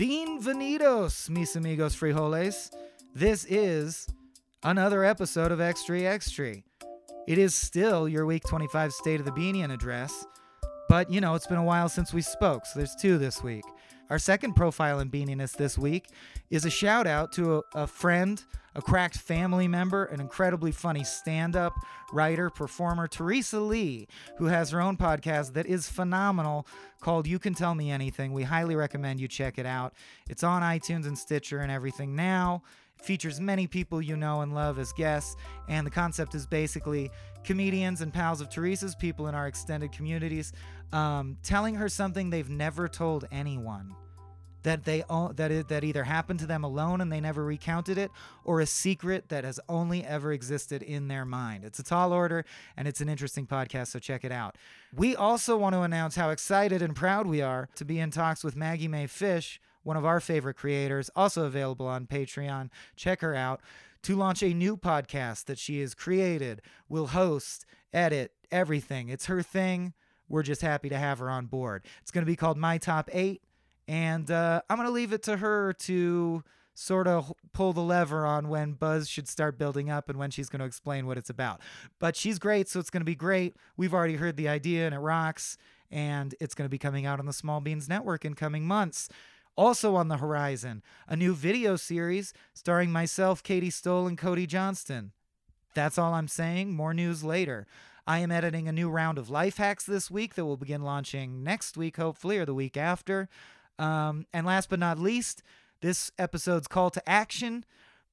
Bienvenidos, mis amigos frijoles. This is another episode of Extra Extra. It is still your week 25 State of the Beanian address, but you know, it's been a while since we spoke, so there's two this week. Our second profile in Beaniness this week is a shout out to a, a friend, a cracked family member, an incredibly funny stand up writer, performer, Teresa Lee, who has her own podcast that is phenomenal called You Can Tell Me Anything. We highly recommend you check it out. It's on iTunes and Stitcher and everything now features many people you know and love as guests, and the concept is basically comedians and pals of Teresa's, people in our extended communities, um, telling her something they've never told anyone. That they that it, that either happened to them alone and they never recounted it, or a secret that has only ever existed in their mind. It's a tall order and it's an interesting podcast, so check it out. We also want to announce how excited and proud we are to be in talks with Maggie Mae Fish, one of our favorite creators, also available on Patreon. Check her out. To launch a new podcast that she has created, will host, edit, everything. It's her thing. We're just happy to have her on board. It's going to be called My Top 8. And uh, I'm going to leave it to her to sort of pull the lever on when buzz should start building up and when she's going to explain what it's about. But she's great, so it's going to be great. We've already heard the idea and it rocks. And it's going to be coming out on the Small Beans Network in coming months. Also on the horizon, a new video series starring myself, Katie Stoll, and Cody Johnston. That's all I'm saying. More news later. I am editing a new round of life hacks this week that will begin launching next week, hopefully, or the week after. Um, and last but not least, this episode's call to action.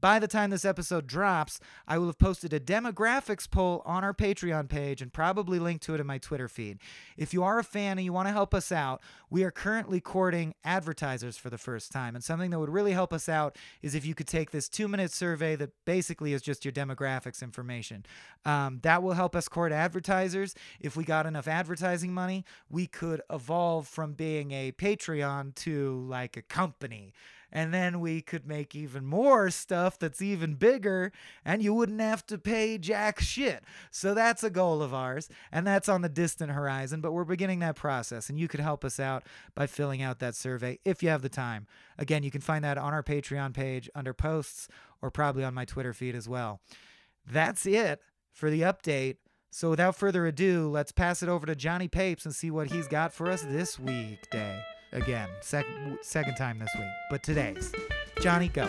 By the time this episode drops, I will have posted a demographics poll on our Patreon page and probably linked to it in my Twitter feed. If you are a fan and you want to help us out, we are currently courting advertisers for the first time. And something that would really help us out is if you could take this two minute survey that basically is just your demographics information. Um, that will help us court advertisers. If we got enough advertising money, we could evolve from being a Patreon to like a company and then we could make even more stuff that's even bigger and you wouldn't have to pay jack shit. So that's a goal of ours and that's on the distant horizon, but we're beginning that process and you could help us out by filling out that survey if you have the time. Again, you can find that on our Patreon page under posts or probably on my Twitter feed as well. That's it for the update. So without further ado, let's pass it over to Johnny Papes and see what he's got for us this weekday again. Sec- second time this week, but today's. Johnny, go.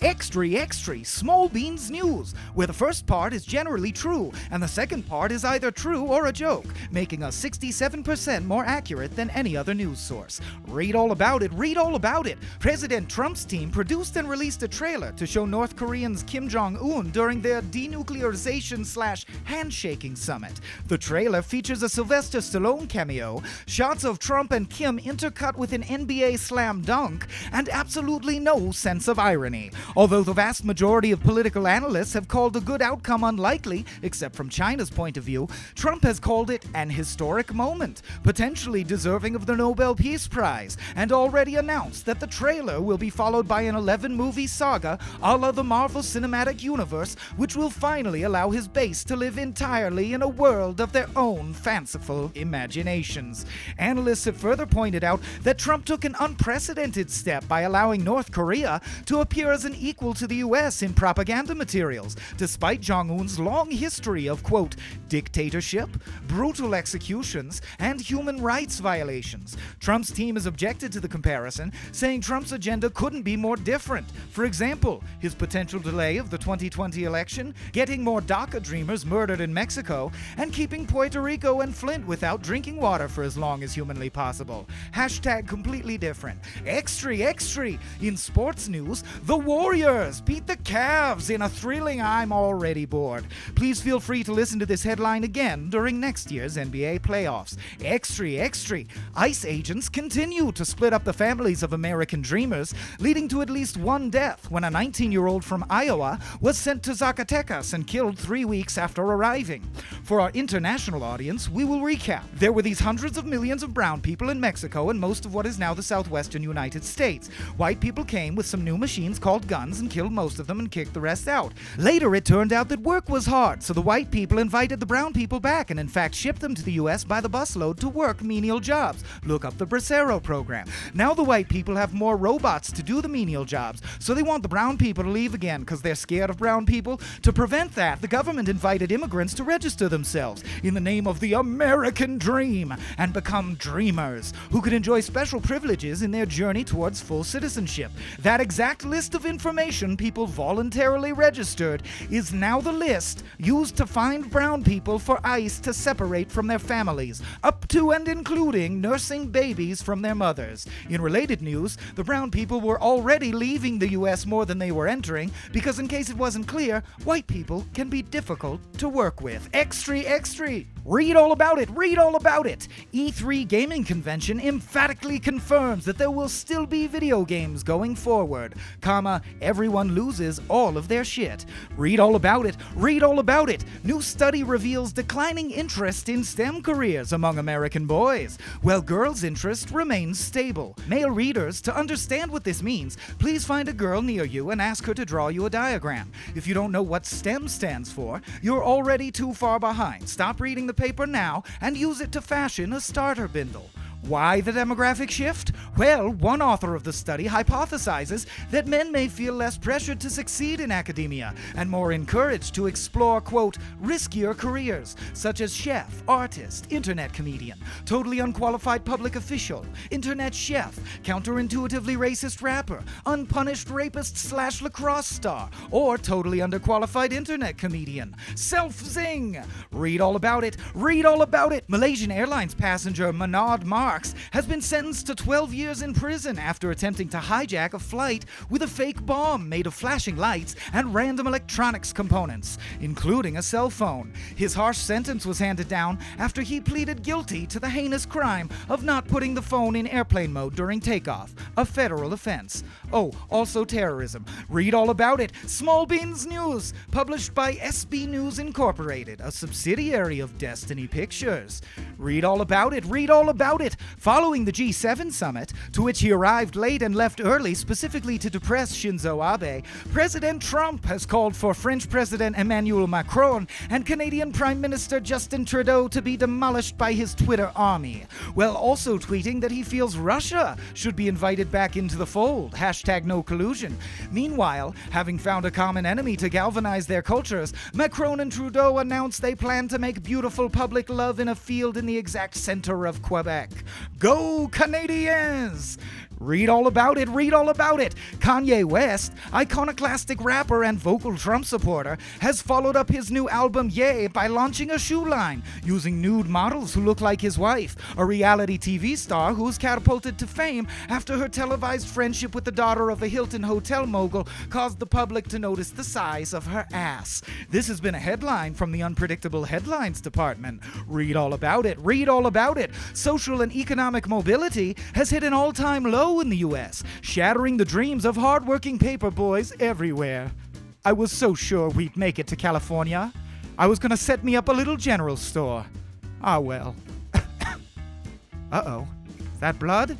Extra, extra, small beans news, where the first part is generally true and the second part is either true or a joke, making us 67% more accurate than any other news source. Read all about it, read all about it. President Trump's team produced and released a trailer to show North Koreans Kim Jong un during their denuclearization slash handshaking summit. The trailer features a Sylvester Stallone cameo, shots of Trump and Kim intercut with an NBA slam dunk, and absolutely no sense of irony. Although the vast majority of political analysts have called a good outcome unlikely, except from China's point of view, Trump has called it an historic moment, potentially deserving of the Nobel Peace Prize, and already announced that the trailer will be followed by an 11 movie saga a la the Marvel Cinematic Universe, which will finally allow his base to live entirely in a world of their own fanciful imaginations. Analysts have further pointed out that Trump took an unprecedented step by allowing North Korea to appear as an equal to the US in propaganda materials, despite Jong un's long history of, quote, dictatorship, brutal executions, and human rights violations. Trump's team has objected to the comparison, saying Trump's agenda couldn't be more different. For example, his potential delay of the 2020 election, getting more DACA dreamers murdered in Mexico, and keeping Puerto Rico and Flint without drinking water for as long as humanly possible. Hashtag completely different. Extra, extra! In sports news, the Warriors beat the Cavs in a thrilling I'm already bored. Please feel free to listen to this headline again during next year's NBA playoffs. Extra, extra! ICE agents continue to split up the families of American dreamers, leading to at least one death when a 19 year old from Iowa was sent to Zacatecas and killed three weeks after arriving. For our international audience, we will recap. There were these hundreds of millions of brown people in Mexico and most of what is now the southwestern United States. White people came with some new machines called guns and killed most of them and kicked the rest out. Later, it turned out that work was hard, so the white people invited the brown people back and, in fact, shipped them to the U.S. by the busload to work menial jobs. Look up the Bracero program. Now the white people have more robots to do the menial jobs, so they want the brown people to leave again because they're scared of brown people. To prevent that, the government invited immigrants to register themselves in the name of the American dream and become dreamers who could enjoy special privileges in their journey towards full citizenship. That exact list of information people voluntarily registered is now the list used to find brown people for ICE to separate from their families, up to and including nursing babies from their mothers. In related news, the brown people were already leaving the U.S. more than they were entering because, in case it wasn't clear, white people can be difficult to work with. Extra, extra! Read all about it, read all about it! E3 Gaming Convention emphatically confirms that there will still be video games going forward, comma, everyone loses all of their shit. Read all about it, read all about it! New study reveals declining interest in STEM careers among American boys, while girls' interest remains stable. Male readers, to understand what this means, please find a girl near you and ask her to draw you a diagram. If you don't know what STEM stands for, you're already too far behind. Stop reading the paper now and use it to fashion a starter bindle. Why the demographic shift? Well, one author of the study hypothesizes that men may feel less pressured to succeed in academia and more encouraged to explore, quote, riskier careers, such as chef, artist, internet comedian, totally unqualified public official, internet chef, counterintuitively racist rapper, unpunished rapist slash lacrosse star, or totally underqualified internet comedian. Self zing! Read all about it, read all about it! Malaysian Airlines passenger Manodh Has been sentenced to 12 years in prison after attempting to hijack a flight with a fake bomb made of flashing lights and random electronics components, including a cell phone. His harsh sentence was handed down after he pleaded guilty to the heinous crime of not putting the phone in airplane mode during takeoff, a federal offense. Oh, also terrorism. Read all about it. Small Beans News, published by SB News Incorporated, a subsidiary of Destiny Pictures. Read all about it. Read all about it. Following the G7 summit, to which he arrived late and left early specifically to depress Shinzo Abe, President Trump has called for French President Emmanuel Macron and Canadian Prime Minister Justin Trudeau to be demolished by his Twitter army, while also tweeting that he feels Russia should be invited back into the fold. Hashtag no collusion. Meanwhile, having found a common enemy to galvanize their cultures, Macron and Trudeau announced they plan to make beautiful public love in a field in the exact center of Quebec. Go Canadians! Read all about it, read all about it. Kanye West, iconoclastic rapper and vocal Trump supporter, has followed up his new album Ye by launching a shoe line using nude models who look like his wife, a reality TV star who was catapulted to fame after her televised friendship with the daughter of a Hilton hotel mogul caused the public to notice the size of her ass. This has been a headline from the Unpredictable Headlines Department. Read all about it, read all about it. Social and economic mobility has hit an all time low in the US, shattering the dreams of hardworking paper boys everywhere. I was so sure we'd make it to California. I was gonna set me up a little general store. Ah, well. uh oh. Is that blood?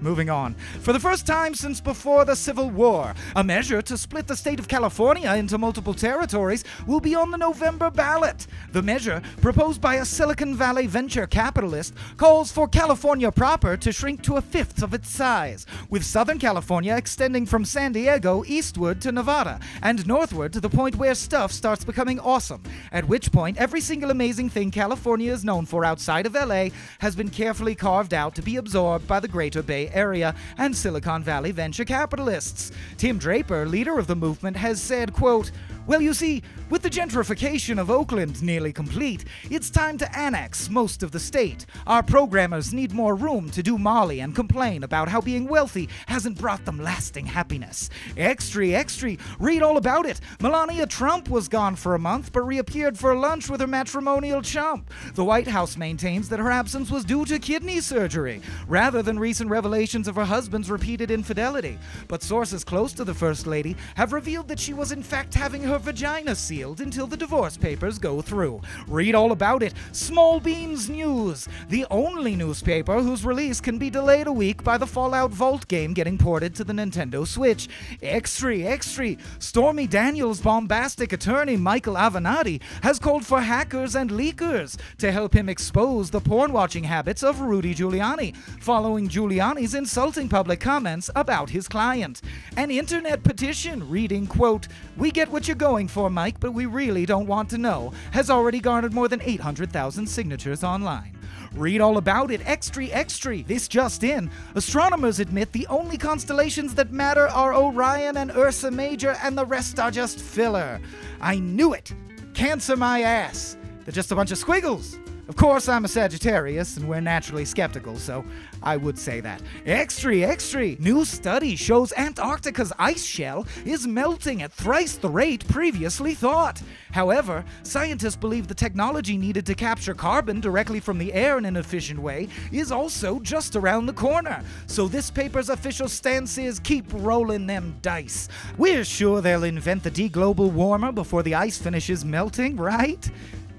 Moving on. For the first time since before the Civil War, a measure to split the state of California into multiple territories will be on the November ballot. The measure, proposed by a Silicon Valley venture capitalist, calls for California proper to shrink to a fifth of its size, with Southern California extending from San Diego eastward to Nevada and northward to the point where stuff starts becoming awesome, at which point every single amazing thing California is known for outside of LA has been carefully carved out to be absorbed by the Greater Bay Area and Silicon Valley venture capitalists. Tim Draper, leader of the movement, has said, quote, well, you see, with the gentrification of Oakland nearly complete, it's time to annex most of the state. Our programmers need more room to do Molly and complain about how being wealthy hasn't brought them lasting happiness. Extra, extra, read all about it. Melania Trump was gone for a month but reappeared for lunch with her matrimonial chump. The White House maintains that her absence was due to kidney surgery, rather than recent revelations of her husband's repeated infidelity. But sources close to the First Lady have revealed that she was in fact having her vagina sealed until the divorce papers go through. Read all about it. Small Beans News, the only newspaper whose release can be delayed a week by the Fallout Vault game getting ported to the Nintendo Switch. Extra, extra. Stormy Daniels' bombastic attorney Michael Avenatti has called for hackers and leakers to help him expose the porn watching habits of Rudy Giuliani, following Giuliani's insulting public comments about his client. An internet petition reading, quote, We get what you're going for, Mike, but we really don't want to know, has already garnered more than 800,000 signatures online. Read all about it, extra, extra. This just in. Astronomers admit the only constellations that matter are Orion and Ursa Major, and the rest are just filler. I knew it. Cancer my ass. They're just a bunch of squiggles. Of course, I'm a Sagittarius, and we're naturally skeptical, so I would say that. Extra, extra! New study shows Antarctica's ice shell is melting at thrice the rate previously thought. However, scientists believe the technology needed to capture carbon directly from the air in an efficient way is also just around the corner. So this paper's official stance is keep rolling them dice. We're sure they'll invent the de-global warmer before the ice finishes melting, right?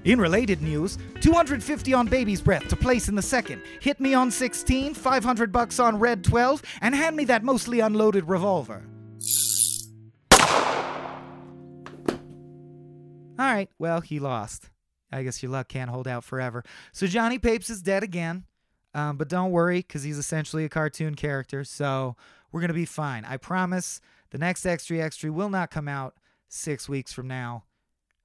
In related news, 250 on baby's breath to place in the second. Hit me on 16, 500 bucks on red 12, and hand me that mostly unloaded revolver. All right, well, he lost. I guess your luck can't hold out forever. So Johnny Papes is dead again. Um, but don't worry, because he's essentially a cartoon character, so we're going to be fine. I promise the next Extra Extra will not come out six weeks from now,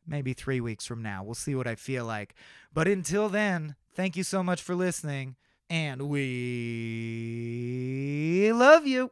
maybe three weeks from now. We'll see what I feel like. But until then, thank you so much for listening, and we love you.